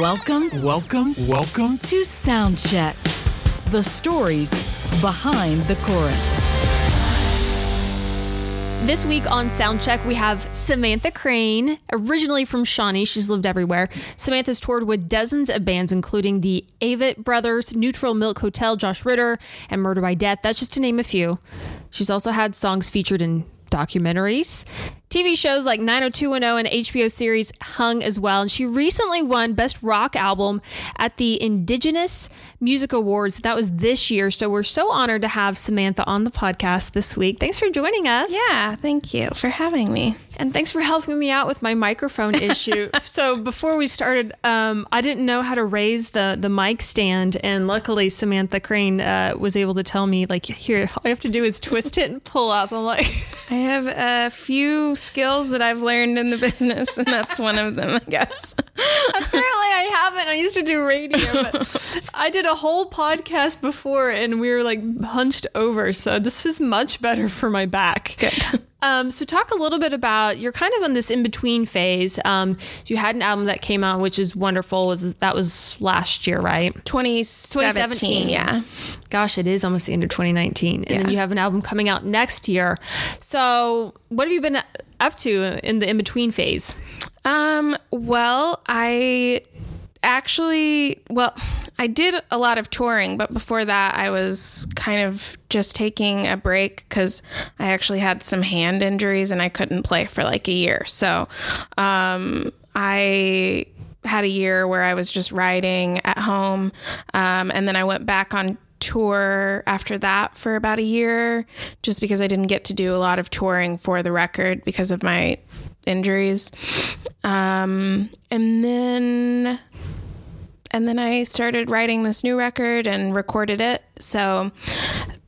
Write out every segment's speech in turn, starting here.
Welcome, welcome, welcome to Soundcheck, the stories behind the chorus. This week on Soundcheck, we have Samantha Crain, originally from Shawnee. She's lived everywhere. Samantha's toured with dozens of bands, including the Avett Brothers, Neutral Milk Hotel, Josh Ritter, and Murder by Death. That's just to name a few. She's also had songs featured in documentaries. TV shows like 90210 and HBO series Hung as well. And she recently won Best Rock Album at the Indigenous Music Awards. That was this year. So we're so honored to have Samantha on the podcast this week. Thanks for joining us. Yeah, thank you for having me. And thanks for helping me out with my microphone issue. so before we started, um, I didn't know how to raise the the mic stand, and luckily Samantha Crain uh, was able to tell me like, here, all you have to do is twist it and pull up. I'm like, I have a few skills that I've learned in the business, and that's one of them, I guess. Apparently, haven't. I used to do radio, but I did a whole podcast before, and we were like hunched over, so this was much better for my back. Good. Um, so talk a little bit about you're kind of in this in between phase. Um, you had an album that came out, which is wonderful. That was last year, right? 2017, 2017. Yeah. Gosh, it is almost the end of 2019, and yeah. then you have an album coming out next year. So what have you been up to in the in between phase? Um. Well, I actually, well, I did a lot of touring, but before that, I was kind of just taking a break because I actually had some hand injuries and I couldn't play for like a year. So, um, I had a year where I was just writing at home, um, and then I went back on tour after that for about a year just because I didn't get to do a lot of touring for the record because of my injuries. Um, and then and then I started writing this new record and recorded it. So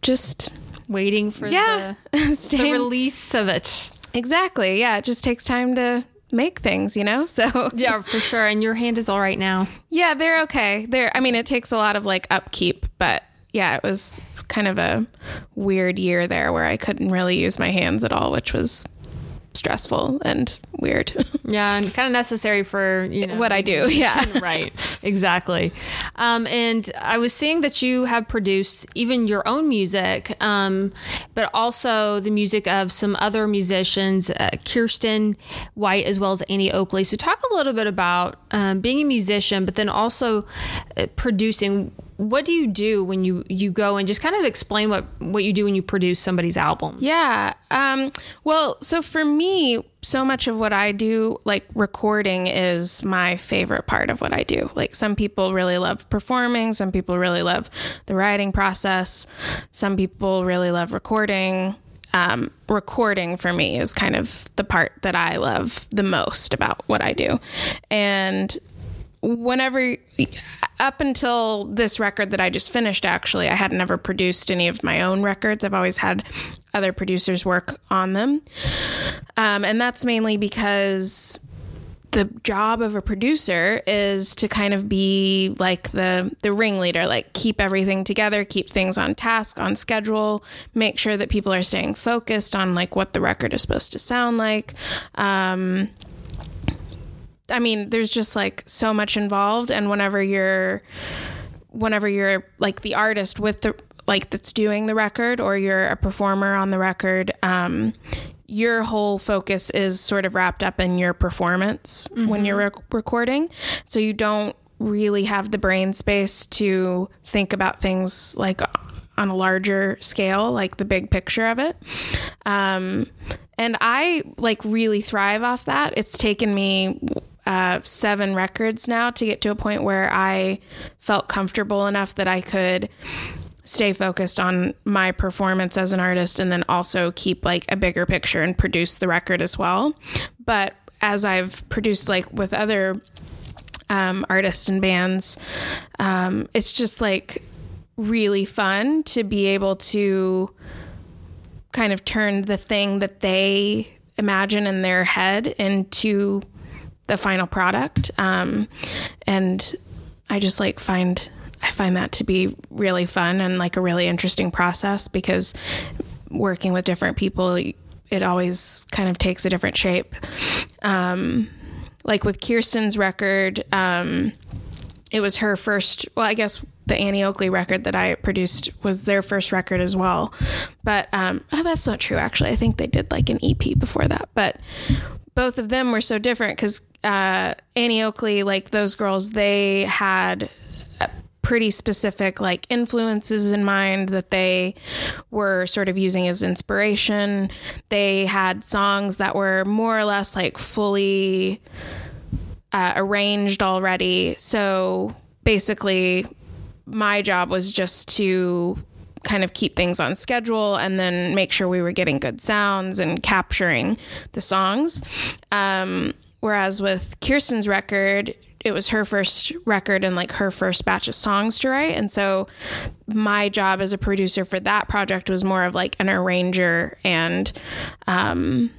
just waiting for yeah, the, the release of it. Exactly. Yeah, it just takes time to make things, you know? So Yeah, for sure. And your hand is all right now. Yeah, they're okay. They're I mean, it takes a lot of like upkeep, but yeah, it was kind of a weird year there where I couldn't really use my hands at all, which was stressful and weird. yeah, and kind of necessary for you know what I do. Yeah, right, exactly. Um, and I was seeing that you have produced even your own music, um, but also the music of some other musicians, uh, Kierston White as well as Annie Oakley. So talk a little bit about um, being a musician, but then also uh, producing what do you do when you you go and just kind of explain what what you do when you produce somebody's album? Yeah um, well so for me so much of what i do like recording is my favorite part of what i do. Like some people really love performing some people really love the writing process some people really love recording. Um, recording for me is kind of the part that I love the most about what I do. And whenever up until this record that I just finished, actually, I had never produced any of my own records. I've always had other producers work on them. Um, and that's mainly because the job of a producer is to kind of be like the the ringleader like keep everything together keep things on task on schedule make sure that people are staying focused on like what the record is supposed to sound like um, I mean, there's just like so much involved, and whenever you're, whenever you're like the artist with the like that's doing the record, or you're a performer on the record, um, your whole focus is sort of wrapped up in your performance mm-hmm. when you're rec- recording, so you don't really have the brain space to think about things like on a larger scale, like the big picture of it. Um, and I like really thrive off that. It's taken me uh, seven records now to get to a point where I felt comfortable enough that I could stay focused on my performance as an artist and then also keep like a bigger picture and produce the record as well. But as I've produced like with other um, artists and bands. Um, it's just like really fun to be able to kind of turn the thing that they imagine in their head into the final product. Um, and I just like find I find that to be really fun and like a really interesting process because working with different people, it always kind of takes a different shape. Um, like with Kierston's record, um, it was her first. Well, I guess the Annie Oakley record that I produced was their first record as well. But um, oh, that's not true. Actually, I think they did like an EP before that. But both of them were so different because uh, Annie Oakley, like those girls, they had pretty specific like influences in mind that they were sort of using as inspiration. They had songs that were more or less like fully uh, arranged already. So basically, my job was just to kind of keep things on schedule and then make sure we were getting good sounds and capturing the songs. Um, whereas with Kierston's record, it was her first record and like her first batch of songs to write. And so my job as a producer for that project was more of like an arranger and um,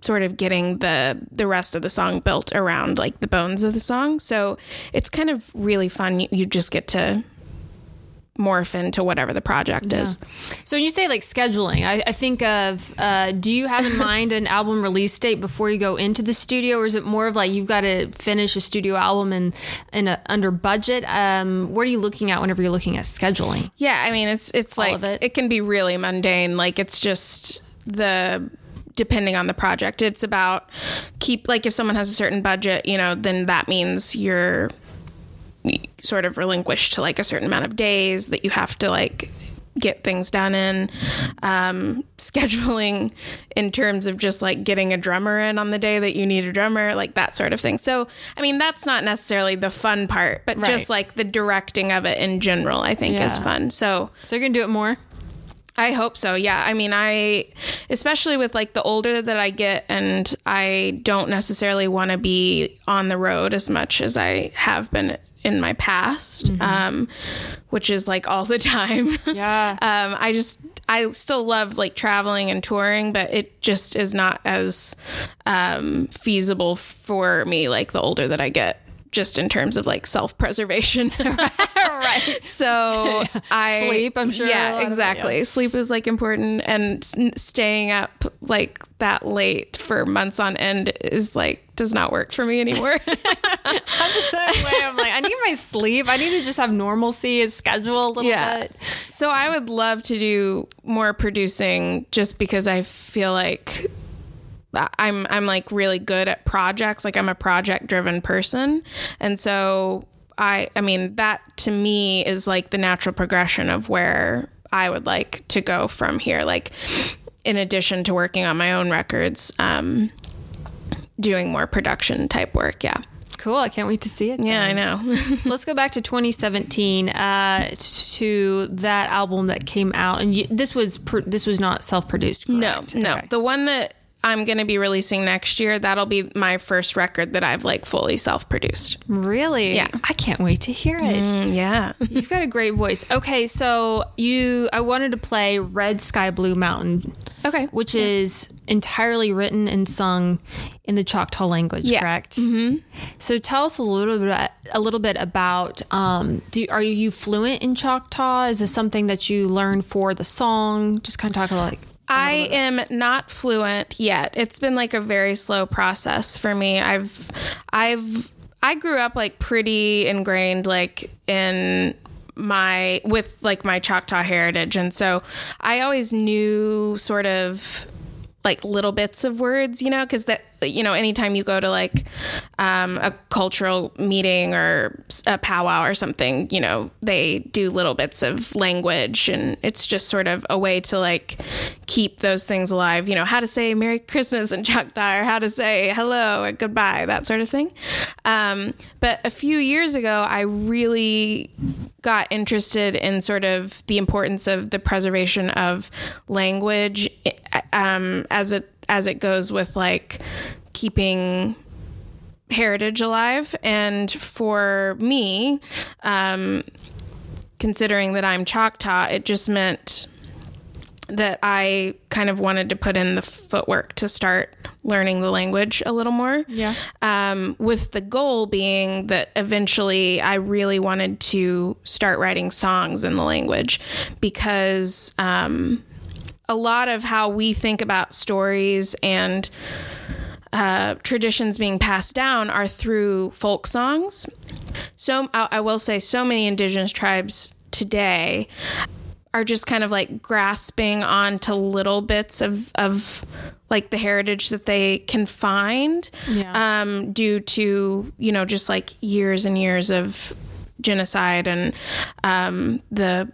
sort of getting the the rest of the song built around like the bones of the song. So it's kind of really fun. You, you just get to morph into whatever the project yeah. is. So when you say like scheduling, I, I think of uh, do you have in mind an album release date before you go into the studio, or is it more of like you've got to finish a studio album and in a, under budget? Um, what are you looking at whenever you're looking at scheduling? Yeah, I mean it's it's All like it. it can be really mundane. Like it's just the depending on the project. It's about keep like if someone has a certain budget, you know, then that means you're sort of relinquished to like a certain amount of days that you have to like get things done in um, scheduling in terms of just like getting a drummer in on the day that you need a drummer like that sort of thing so i mean that's not necessarily the fun part but right. just like the directing of it in general i think yeah. is fun so so you're gonna do it more I hope so. Yeah. I mean, I, especially with like the older that I get, and I don't necessarily want to be on the road as much as I have been in my past, mm-hmm. um, which is like all the time. Yeah. um, I just, I still love like traveling and touring, but it just is not as um, feasible for me like the older that I get just in terms of like self preservation. right. So I sleep. I'm sure. Yeah, exactly. yeah. Sleep is like important, and staying up like that late for months on end is like does not work for me anymore. I'm the same way. I'm like, I need my sleep. I need to just have normalcy and schedule a little yeah. bit. So I would love to do more producing, just because I feel like I'm I'm like really good at projects. Like I'm a project driven person. And so I I mean that to me is like the natural progression of where I would like to go from here. Like in addition to working on my own records, um, doing more production type work. Yeah. Cool. I can't wait to see it. Yeah. I know. Let's go back to 2017 uh, to that album that came out, and you, this was this was not self produced. No, no. Okay. The one that I'm going to be releasing next year. That'll be my first record that I've like fully self produced. Really? Yeah. I can't wait to hear it. Mm, yeah. You've got a great voice. Okay, so you, I wanted to play Red Sky Blue Mountain. Okay. Which yeah. is entirely written and sung in the Choctaw language, yeah. correct? Mm-hmm. So tell us a little bit, a little bit about. Um, do are you fluent in Choctaw? Is this something that you learned for the song? Just kind of talk about like I am not fluent yet. It's been like a very slow process for me. I've I've I grew up like pretty ingrained like in my with like my Choctaw heritage and so I always knew sort of like little bits of words, you know, because that you know, anytime you go to like um, a cultural meeting or a powwow or something, you know, they do little bits of language, and it's just sort of a way to like keep those things alive. You know, how to say Merry Christmas in Choctaw, or how to say hello and goodbye, that sort of thing. Um, but a few years ago, I really got interested in sort of the importance of the preservation of language um, as it as it goes with like keeping heritage alive. And for me, um, considering that I'm Choctaw, it just meant that I kind of wanted to put in the footwork to start learning the language a little more. Yeah. Um, with the goal being that eventually I really wanted to start writing songs in the language because um, a lot of how we think about stories and uh, traditions being passed down are through folk songs. So I, I will say, so many indigenous tribes today are just kind of like grasping onto little bits of of like the heritage that they can find Yeah. um, due to you know just like years and years of genocide and um, the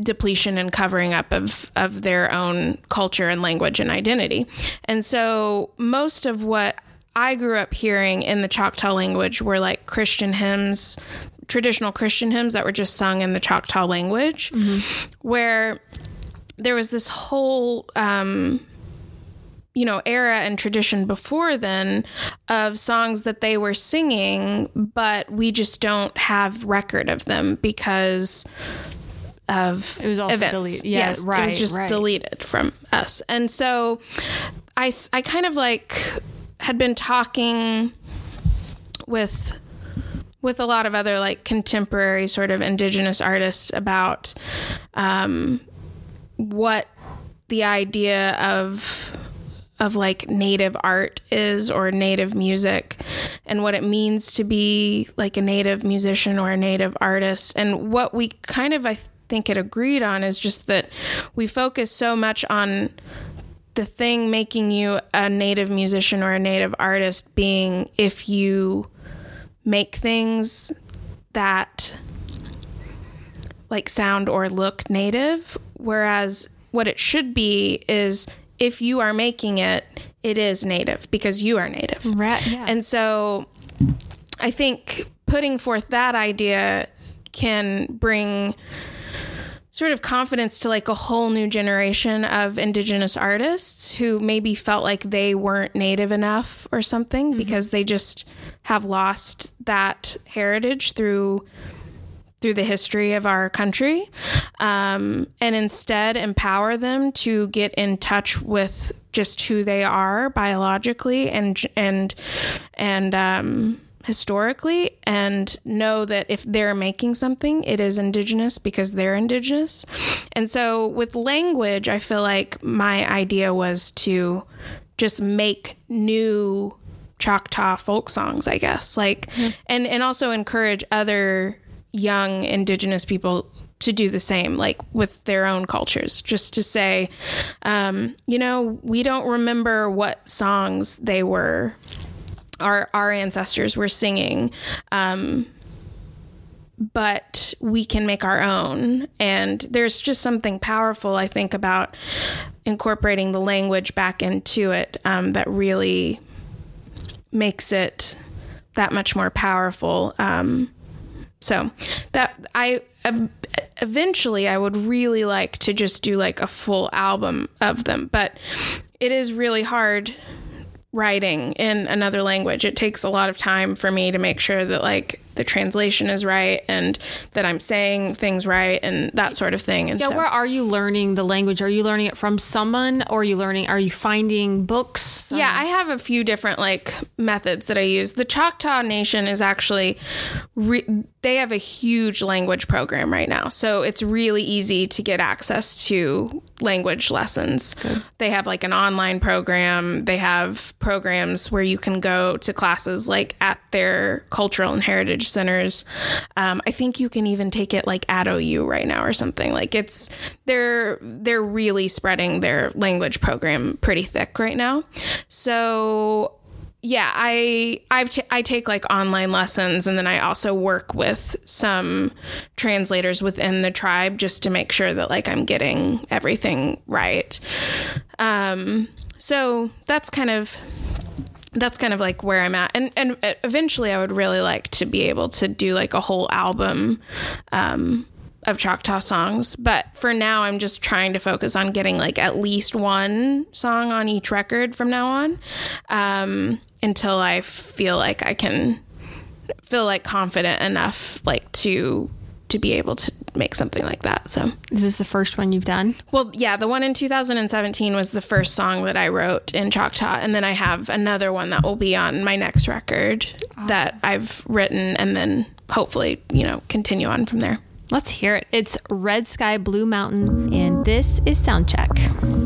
depletion and covering up of of their own culture and language and identity. And so most of what I grew up hearing in the Choctaw language were like Christian hymns, traditional Christian hymns that were just sung in the Choctaw language, where there was this whole um, you know era and tradition before then of songs that they were singing but we just don't have record of them because of It was also events. deleted. Yeah, yes, it was just right. deleted from us and so I, I kind of like had been talking with with a lot of other like contemporary sort of indigenous artists about um, what the idea of of like native art is or native music and what it means to be like a native musician or a native artist and what we kind of I think it agreed on is just that we focus so much on the thing making you a native musician or a native artist being if you make things that like sound or look native whereas what it should be is if you are making it it is native because you are native Right, yeah. and so i think putting forth that idea can bring sort of confidence to like a whole new generation of indigenous artists who maybe felt like they weren't native enough or something because they just have lost that heritage through through the history of our country um, and instead empower them to get in touch with just who they are biologically and and and um, historically and know that if they're making something it is indigenous because they're indigenous. And so with language i feel like my idea was to just make new choctaw folk songs i guess. Like and and also encourage other young indigenous people to do the same like with their own cultures. Just to say um, you know we don't remember what songs they were our our ancestors were singing um, but we can make our own. And there's just something powerful i think about incorporating the language back into it um, that really makes it that much more powerful. Um, so that I eventually I would really like to just do like a full album of them, but it is really hard writing in another language. It takes a lot of time for me to make sure that like the translation is right and that I'm saying things right and that sort of thing. And yeah, so, where are you learning the language? Are you learning it from someone or are you learning are you finding books? Yeah, I have a few different like methods that I use. The Choctaw Nation is actually re- they have a huge language program right now. So it's really easy to get access to language lessons. They have like an online program. They have programs where you can go to classes like at their cultural and heritage centers. Um, I think you can even take it like at OU right now or something. Like it's they're they're really spreading their language program pretty thick right now. So yeah, I I've t- I take like online lessons, and then I also work with some translators within the tribe just to make sure that like I'm getting everything right. Um, so that's kind of that's kind of like where I'm at, and and eventually I would really like to be able to do like a whole album um, of Choctaw songs, but for now I'm just trying to focus on getting like at least one song on each record from now on, um, until I feel like I can feel like confident enough like to to be able to make something like that. So, Is this the first one you've done? well, yeah, the one in 2017 was the first song that I wrote in Choctaw, and then I have another one that will be on my next record that I've written, and then hopefully, you know, continue on from there. Let's hear it. It's Red Sky Blue Mountain, and this is Soundcheck.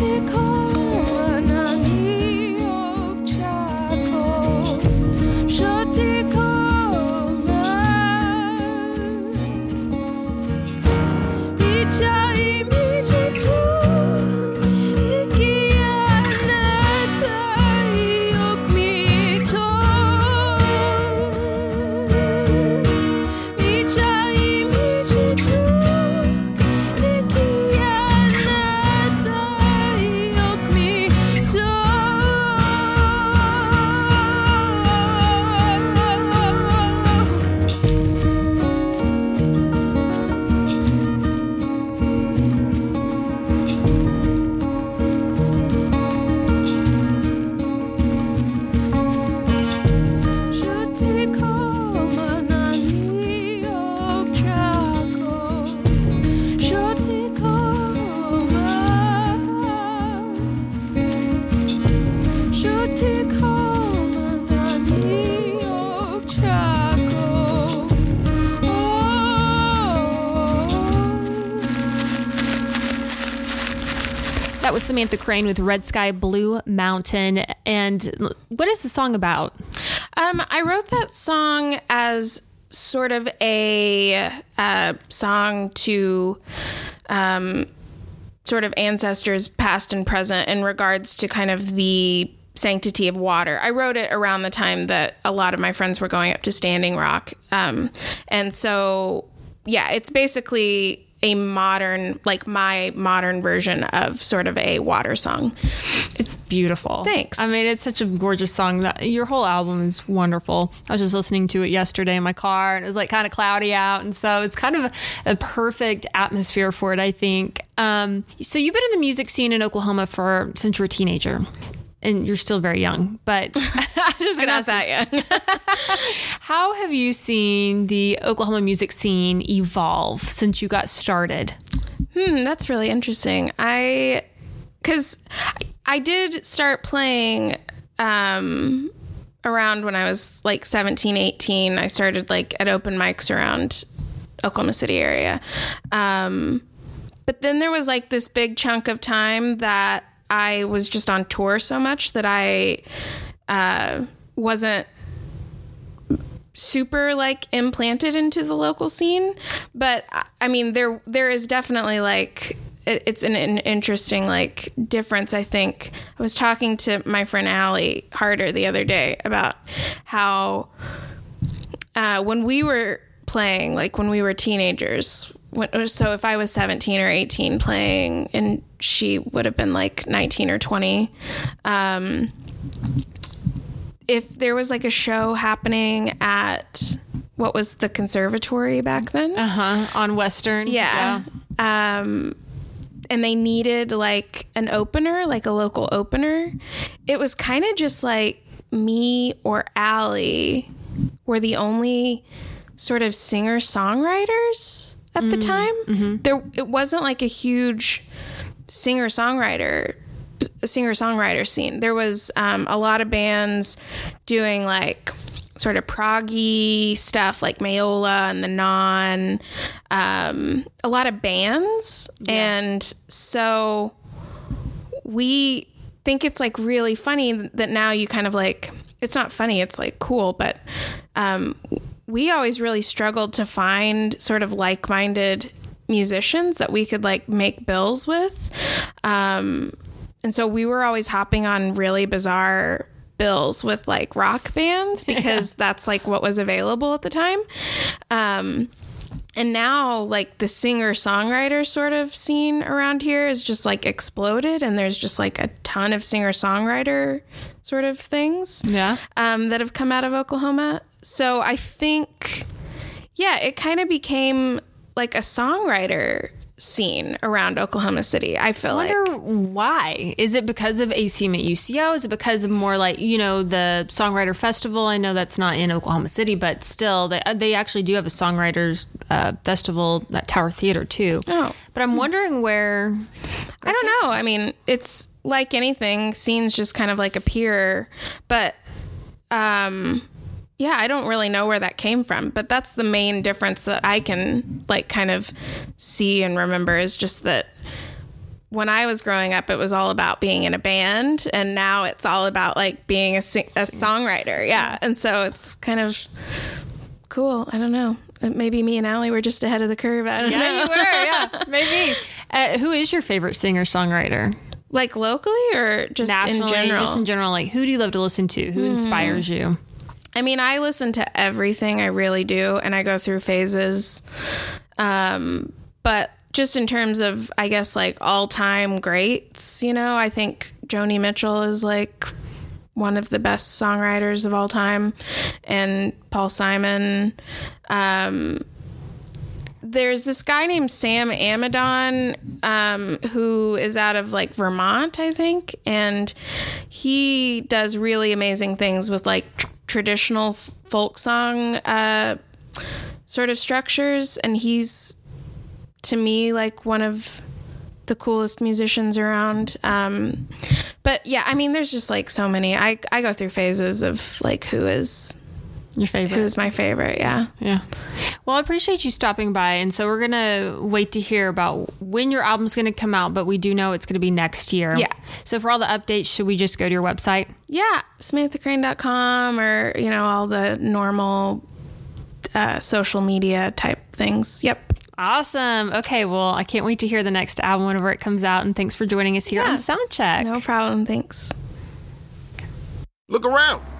Was Samantha Crain with Red Sky Blue Mountain. And what is the song about? Um, I wrote that song as sort of a uh, song to um, sort of ancestors past and present in regards to kind of the sanctity of water. I wrote it around the time that a lot of my friends were going up to Standing Rock. Um, and so, yeah, it's basically a modern, like my modern version of sort of a water song. It's beautiful. Thanks. I mean, it's such a gorgeous song. That your whole album is wonderful. I was just listening to it yesterday in my car, and it was like kind of cloudy out, and so it's kind of a, a perfect atmosphere for it. I think. Um, so you've been in the music scene in Oklahoma for since you're a teenager. And you're still very young, but I was just I'm gonna not ask you, that young. how have you seen the Oklahoma music scene evolve since you got started? Hmm, that's really interesting. I, because I did start playing um, around when I was like 17, 18, I started like at open mics around Oklahoma City area. Um, but then there was like this big chunk of time that I was just on tour so much that I uh, wasn't super like implanted into the local scene. But i mean there there is definitely like it, it's an, an interesting like difference i think. I was talking to my friend Ali Harter the other day about how uh, when we were playing like when we were teenagers when, so if i was 17 or 18 playing and she would have been like 19 or 20 um, if there was like a show happening at what was the conservatory back then Uh huh. On Western. yeah. Um, and they needed like an opener, like a local opener. It was kind of just like me or Ali were the only sort of singer songwriters at the time. There, it wasn't like a huge singer songwriter singer songwriter scene. There was um, a lot of bands doing like sort of proggy stuff like Mayola and the Non, um, a lot of bands. And so we think it's like really funny that now you kind of like, it's not funny, it's like cool, but um, we always really struggled to find sort of like minded musicians that we could like make bills with. Um, and so we were always hopping on really bizarre bills with like rock bands because that's like what was available at the time. Um, and now like the singer songwriter sort of scene around here is just like exploded and there's just like a ton of singer songwriter sort of things Yeah. um, that have come out of Oklahoma. So I think, yeah, it kind of became like a songwriter scene around Oklahoma City. I feel I like. why. Is it because of ACM at UCO? Is it because of more like you know the songwriter festival? I know that's not in Oklahoma City, but still, they they actually do have a songwriters uh, festival at Tower Theater too. Oh. but I'm wondering where. I don't know. I mean, it's like anything, scenes just kind of like appear, but um yeah, I don't really know where that came from, but that's the main difference that I can like kind of see and remember is just that when I was growing up, it was all about being in a band, and now it's all about like being a, sing- a songwriter. Yeah, and so it's kind of cool. I don't know. Maybe me and Ali were just ahead of the curve. I don't know. Yeah, you were. Yeah, maybe. Uh, who is your favorite singer songwriter? Like locally or just Nationally, in general? Just in general. Like, who do you love to listen to? Who inspires you? I mean, I listen to everything. I really do, and I go through phases. Um, but just in terms of, I guess, like all time greats, you know, I think Joni Mitchell is like one of the best songwriters of all time, and Paul Simon. Um, there's this guy named Sam Amidon um, who is out of like Vermont, I think, and he does really amazing things with like tr- traditional folk song uh, sort of structures, and he's to me like one of the coolest musicians around. Um, but yeah, I mean, there's just like so many. I I go through phases of like who is Your favorite? who's my favorite. Yeah. Yeah. Well, I appreciate you stopping by. And so we're going to wait to hear about when your album's going to come out, but we do know it's going to be next year. Yeah. So for all the updates, should we just go to your website? Yeah, SamanthaCrain.com or, you know, all the normal uh, social media type things. Yep. Awesome. Okay. Well, I can't wait to hear the next album whenever it comes out. And thanks for joining us here Yeah. on Soundcheck. No problem. Thanks. Look around.